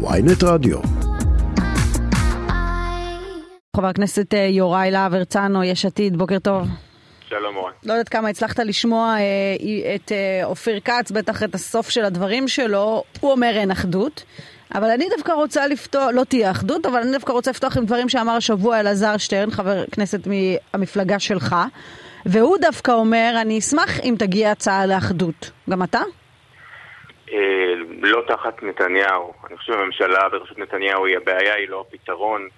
ויינט רדיו. חבר הכנסת אה, יוראי להב הרצנו, יש עתיד, בוקר טוב. שלום אורן. לא יודעת כמה הצלחת לשמוע אה, את אה, אופיר כץ, בטח את הסוף של הדברים שלו, הוא אומר אין אחדות. אבל אני דווקא רוצה לפתוח, לא תהיה אחדות, אבל אני דווקא רוצה לפתוח עם דברים שאמר השבוע אלעזר שטרן, חבר כנסת מהמפלגה שלך, והוא דווקא אומר, אני אשמח אם תגיע הצעה לאחדות. גם אתה? אה, לא תחת נתניהו. אני חושב שהממשלה בראשות נתניהו היא הבעיה, היא לא הפתרון.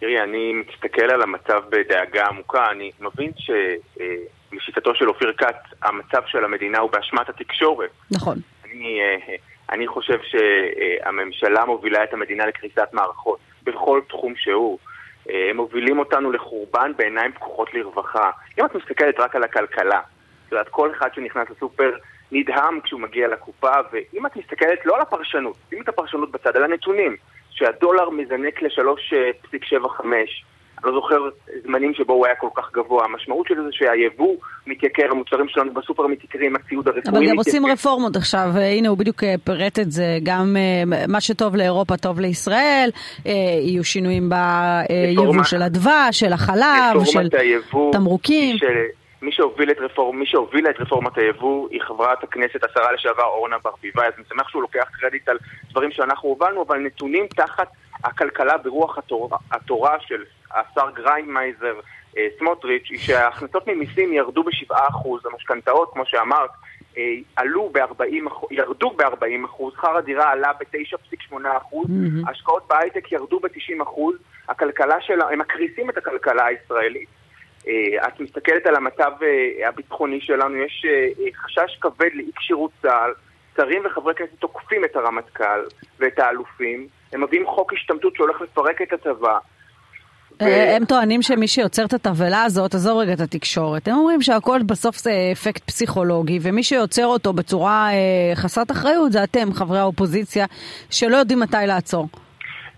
תראי, אני מסתכל על המצב בדאגה עמוקה, אני מבין שלשיטתו של אופיר כץ, המצב של המדינה הוא באשמת התקשורת. נכון. אני, אה, אני חושב שהממשלה מובילה את המדינה לקריסת מערכות, בכל תחום שהוא. אה, הם מובילים אותנו לחורבן בעיניים פקוחות לרווחה. אם את מסתכלת רק על הכלכלה, את יודעת, כל אחד שנכנס לסופר נדהם כשהוא מגיע לקופה, ואם את מסתכלת לא על הפרשנות, שים את הפרשנות בצד, על הנתונים, שהדולר מזנק ל-3.75, אני לא זוכר זמנים שבו הוא היה כל כך גבוה. המשמעות של זה שהיבוא מתייקר, המוצרים שלנו בסופר מתייקרים, הציוד הרפואי מתייקר. אבל גם עושים רפורמות עכשיו, הנה הוא בדיוק אה, פירט את זה, גם אה, מה שטוב לאירופה טוב לישראל, אה, יהיו שינויים ביבוא של הדבש, של החלב, של תמרוקים. מי שהובילה את, רפורמ, מי שהובילה את רפורמת היבוא היא חברת הכנסת, השרה לשעבר אורנה ברביבאי, אז אני שמח שהוא לוקח קרדיט על דברים שאנחנו הובלנו, אבל נתונים תחת הכלכלה ברוח התורה, התורה של השר גריינמייזר אה, סמוטריץ', היא שההכנסות ממיסים ירדו ב-7%, המשכנתאות, כמו שאמרת, אה, עלו ב-40%, ירדו ב-40%, שכר הדירה עלה ב-9.8%, mm-hmm. השקעות בהייטק ירדו ב-90%, הכלכלה שלה, הם מקריסים את הכלכלה הישראלית. אה, את מסתכלת על המצב אה, הביטחוני שלנו, יש אה, חשש כבד לאי כשירות צה"ל, שרים וחברי כנסת תוקפים את הרמטכ"ל ואת האלופים, הם מביאים חוק השתמטות שהולך לפרק את הצבא. הם טוענים שמי שיוצר את התבהלה הזאת, עזוב רגע את התקשורת, הם אומרים שהכל בסוף זה אפקט פסיכולוגי, ומי שיוצר אותו בצורה חסרת אחריות זה אתם, חברי האופוזיציה, שלא יודעים מתי לעצור.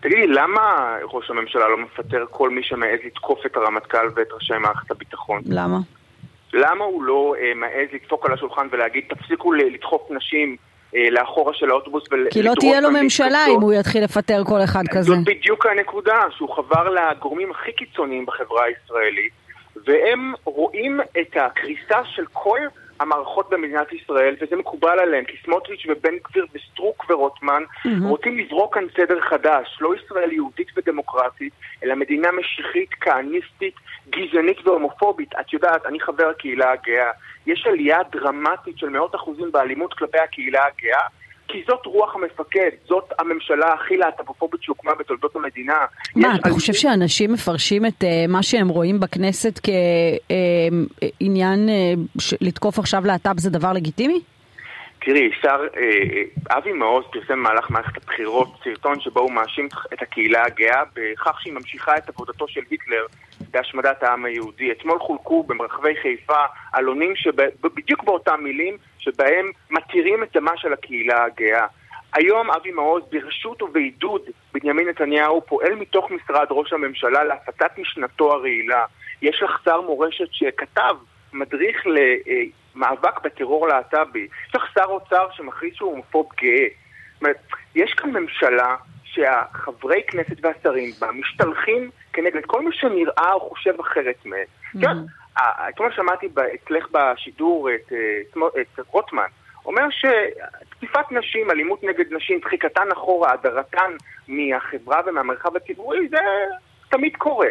תגידי, למה ראש הממשלה לא מפטר כל מי שמעז לתקוף את הרמטכ"ל ואת ראשי מערכת הביטחון? למה? למה הוא לא אה, מעז לדפוק על השולחן ולהגיד, תפסיקו לדחוף נשים אה, לאחורה של האוטובוס ולדרוש... כי לא תהיה לו ממשלה אם הוא יתחיל לפטר כל אחד כזה. זאת בדיוק הנקודה, שהוא חבר לגורמים הכי קיצוניים בחברה הישראלית, והם רואים את הקריסה של כל... המערכות במדינת ישראל, וזה מקובל עליהם, כי סמוטריץ' ובן גביר וסטרוק ורוטמן mm-hmm. רוצים לזרוק כאן סדר חדש, לא ישראל יהודית ודמוקרטית, אלא מדינה משיחית, כהניסטית, גזענית והומופובית. את יודעת, אני חבר הקהילה הגאה, יש עלייה דרמטית של מאות אחוזים באלימות כלפי הקהילה הגאה. כי זאת רוח המפקד, זאת הממשלה הכי להט"בופובית שהוקמה בתולדות המדינה. מה, אתה חושב שאנשים מפרשים את uh, מה שהם רואים בכנסת כעניין uh, uh, לתקוף עכשיו להט"ב זה דבר לגיטימי? תראי, שר אה, אבי מעוז פרסם במהלך מערכת הבחירות סרטון שבו הוא מאשים את הקהילה הגאה בכך שהיא ממשיכה את עבודתו של היטלר בהשמדת העם היהודי. אתמול חולקו במרחבי חיפה עלונים שבדיוק באותם מילים שבהם מתירים את דמה של הקהילה הגאה. היום אבי מעוז ברשות ובעידוד בנימין נתניהו פועל מתוך משרד ראש הממשלה להפצת משנתו הרעילה. יש לך שר מורשת שכתב מדריך למאבק בטרור להט"בי. יש לך שר אוצר שמכריז שהוא הומופוב גאה. זאת אומרת, יש כאן ממשלה שהחברי כנסת והשרים בה משתלחים כנגד כל מי שנראה או חושב אחרת מהם. Mm-hmm. אתמול שמעתי אצלך בשידור את, אה, את רוטמן, אומר שתקיפת נשים, אלימות נגד נשים, דחיקתן אחורה, הדרתן מהחברה ומהמרחב הציבורי, זה תמיד קורה.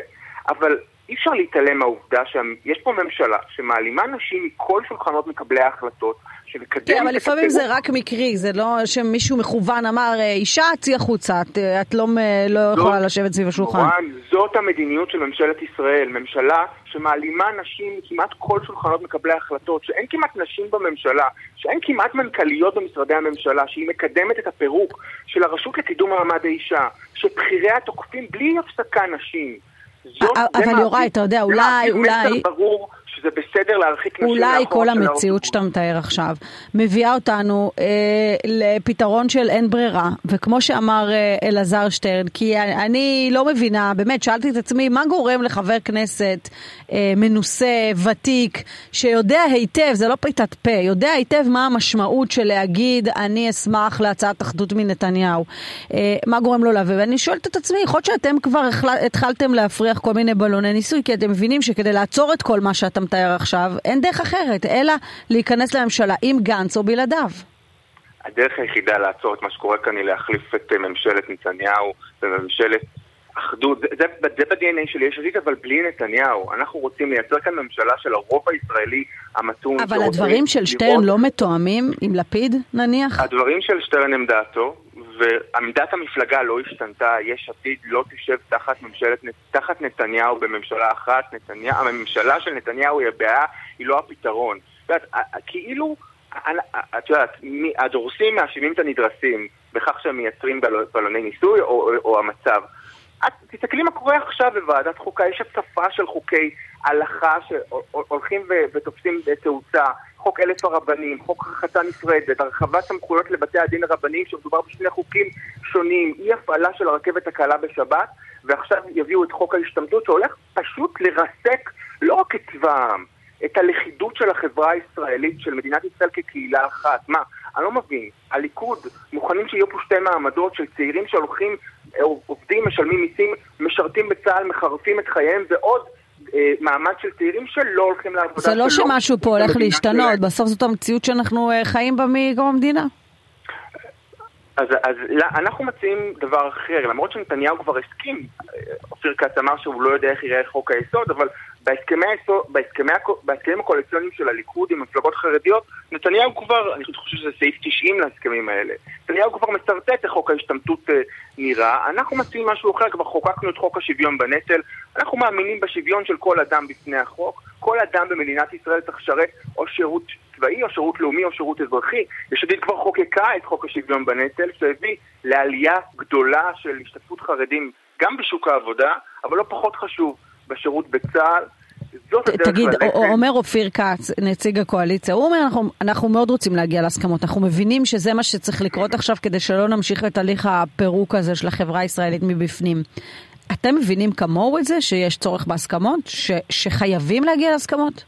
אבל אי אפשר להתעלם מהעובדה שיש פה ממשלה שמעלימה נשים מכל שולחנות מקבלי ההחלטות, שמקדמת... כן, אבל לפעמים זה רק מקרי, זה לא שמישהו מכוון אמר, אה, אישה, צאי החוצה, את, אה, את לא, לא יכולה לשבת סביב השולחן. מורן, זאת המדיניות של ממשלת ישראל, ממשלה שמעלימה נשים מכמעט כל שולחנות מקבלי ההחלטות, שאין כמעט נשים בממשלה, שאין כמעט מנכ"ליות במשרדי הממשלה, שהיא מקדמת את הפירוק של הרשות לקידום מעמד האישה, שבכיריה תוקפים בלי הפסקה נשים. זאת, אבל יוראי, אתה יודע, אולי, אולי... זה ברור שזה בסדר להרחיק נשים מאחור אולי כל המציאות שאתה מתאר עכשיו מביאה אותנו אה, לפתרון של אין ברירה, וכמו שאמר אה, אלעזר שטרן, כי אני לא מבינה, באמת, שאלתי את עצמי, מה גורם לחבר כנסת אה, מנוסה, ותיק, שיודע היטב, זה לא פליטת פה, יודע היטב מה המשמעות של להגיד, אני אשמח להצעת אחדות מנתניהו. אה, מה גורם לו להביא? ואני שואלת את עצמי, יכול להיות שאתם כבר התחלתם להפריח כל מיני בלוני ניסוי, כי אתם מבינים שכדי לעצור את כל מה שאתה מתאר עכשיו, אין דרך אחרת, אלא להיכנס לממשלה עם גנץ או בלעדיו. הדרך היחידה לעצור את מה שקורה כאן היא להחליף את ממשלת נתניהו וממשלת אחדות. זה, זה, זה ב-DNA של יש עתיד, אבל בלי נתניהו. אנחנו רוצים לייצר כאן ממשלה של הרוב הישראלי המתון. אבל הדברים של שטרן לראות... לא מתואמים עם לפיד, נניח? הדברים של שטרן הם דעתו, ועמדת המפלגה לא השתנתה, יש עתיד לא תשב תחת ממשלת, תחת נתניהו בממשלה אחת, נתניהו, הממשלה של נתניהו היא הבעיה, היא לא הפתרון. את יודעת, כאילו, את יודעת, הדורסים מאשימים את הנדרסים בכך שהם מייצרים בלוני ניסוי או, או, או המצב. את תסתכלי מה קורה עכשיו בוועדת חוקה, יש הצפה של חוקי הלכה שהולכים ותופסים תאוצה. חוק אלף הרבנים, חוק רחצה נפרדת, הרחבת סמכויות לבתי הדין הרבניים שמדובר בשני חוקים שונים, אי הפעלה של הרכבת הקלה בשבת, ועכשיו יביאו את חוק ההשתמטות שהולך פשוט לרסק לא רק את צבא העם, את הלכידות של החברה הישראלית, של מדינת ישראל כקהילה אחת. מה, אני לא מבין, הליכוד מוכנים שיהיו פה שתי מעמדות של צעירים שהולכים, עובדים, משלמים מיסים, משרתים בצה"ל, מחרפים את חייהם, ועוד אה, מעמד של צעירים שלא הולכים לעבודה. זה לא שמשהו פה הולך להשתנות, בסוף זאת המציאות שאנחנו אה, חיים בה מקום המדינה. אז, אז לא, אנחנו מציעים דבר אחר, למרות שנתניהו כבר הסכים, אה, אופיר כץ אמר שהוא לא יודע איך יראה חוק היסוד, אבל בהסכמי, בהסכמי, בהסכמים הקואליציוניים של הליכוד עם מפלגות חרדיות, נתניהו כבר, אני חושב שזה סעיף 90 להסכמים האלה, נתניהו כבר משרטט איך חוק ההשתמטות אה, נראה, אנחנו מציעים משהו אחר, כבר חוקקנו את חוק השוויון בנטל, אנחנו מאמינים בשוויון של כל אדם בפני החוק, כל אדם במדינת ישראל צריך לשרת או שירות צבאי או שירות לאומי או שירות אזרחי. יש עתיד כבר חוקקה את חוק השוויון בנטל, שהביא לעלייה גדולה של השתתפות חרדים גם בשוק העבודה, אבל לא פחות חשוב, בשירות בצה"ל. תגיד, אומר אופיר כץ, נציג הקואליציה, הוא אומר, אנחנו, אנחנו מאוד רוצים להגיע להסכמות, אנחנו מבינים שזה מה שצריך לקרות עכשיו כדי שלא נמשיך את הליך הפירוק הזה של החברה הישראלית מבפנים. אתם מבינים כמוהו את זה, שיש צורך בהסכמות? ש, שחייבים להגיע להסכמות?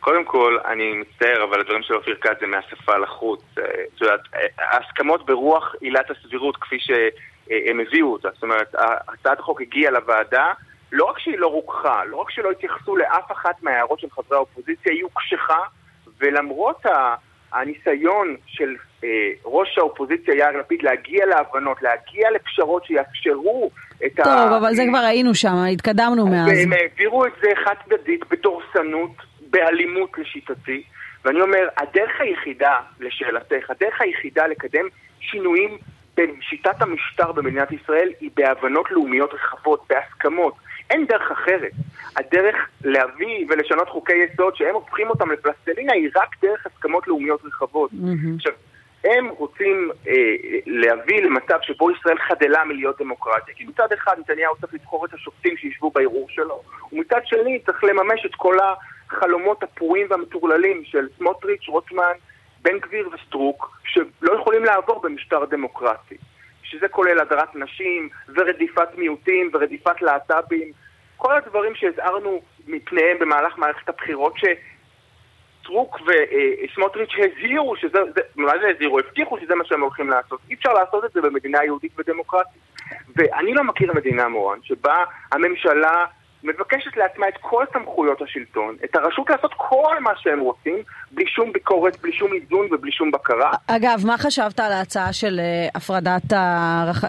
קודם כל, אני מצטער, אבל הדברים של אופיר כץ זה מהשפה לחוץ. אה, את יודעת, ההסכמות ברוח עילת הסבירות כפי שהם הביאו אותה. זאת אומרת, הצעת החוק הגיעה לוועדה, לא רק שהיא לא רוככה, לא רק שלא התייחסו לאף אחת מההערות של חברי האופוזיציה, היא הוקשחה, ולמרות הניסיון של אה, ראש האופוזיציה יאיר לפיד להגיע להבנות, להגיע לפשרות שיאפשרו את טוב, ה... טוב, אבל זה כבר היינו שם, התקדמנו מאז. והם העבירו את זה חד צדדית, בדורסנות, באלימות לשיטתי, ואני אומר, הדרך היחידה, לשאלתך, הדרך היחידה לקדם שינויים בשיטת המשטר במדינת ישראל היא בהבנות לאומיות רחבות, בהסכמות. אין דרך אחרת. הדרך להביא ולשנות חוקי יסוד שהם הופכים אותם לפלסטלינה היא רק דרך הסכמות לאומיות רחבות. Mm-hmm. עכשיו, הם רוצים אה, להביא למצב שבו ישראל חדלה מלהיות דמוקרטיה. כי מצד אחד נתניהו צריך לבחור את השופטים שישבו בערעור שלו, ומצד שני צריך לממש את כל החלומות הפרועים והמטורללים של סמוטריץ', רוטמן, בן גביר וסטרוק, שלא יכולים לעבור במשטר דמוקרטי. שזה כולל הדרת נשים, ורדיפת מיעוטים, ורדיפת להט"בים. כל הדברים שהזהרנו מפניהם במהלך מערכת הבחירות, שטרוק וסמוטריץ' הזהירו שזה, זה, מה זה הזהירו? הבטיחו שזה מה שהם הולכים לעשות. אי אפשר לעשות את זה במדינה יהודית ודמוקרטית. ואני לא מכיר מדינה, מורן, שבה הממשלה מבקשת לעצמה את כל סמכויות השלטון, את הרשות לעשות כל מה שהם רוצים, בלי שום ביקורת, בלי שום איזון ובלי שום בקרה. אגב, מה חשבת על ההצעה של אה, הפרדת, הרח...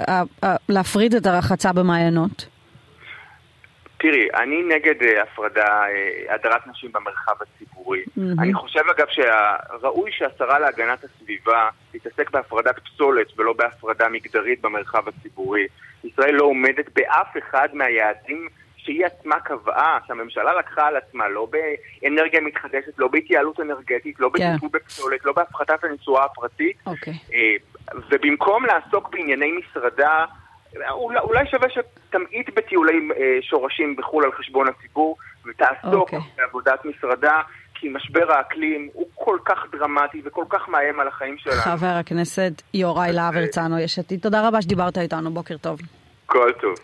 להפריד את הרחצה במעיינות? תראי, אני נגד uh, הפרדה, uh, הדרת נשים במרחב הציבורי. Mm-hmm. אני חושב אגב שראוי שהשרה להגנת הסביבה תתעסק בהפרדת פסולת ולא בהפרדה מגדרית במרחב הציבורי. ישראל לא עומדת באף אחד מהיעדים שהיא עצמה קבעה, שהממשלה לקחה על עצמה, לא באנרגיה מתחדשת, לא בהתייעלות אנרגטית, לא כן. בטיפול בפסולת, לא בהפחתת הנסועה הפרטית. Okay. אוקיי. אה, ובמקום לעסוק בענייני משרדה, אולי, אולי שווה שתמעיט בטיולי אה, שורשים בחו"ל על חשבון הציבור, ותעסוק okay. אוקיי. בעבודת משרדה, כי משבר האקלים הוא כל כך דרמטי וכל כך מאיים על החיים שלנו. חבר הכנסת יוראי להב הרצנו, יש עתיד, תודה רבה שדיברת איתנו, בוקר טוב. כל טוב.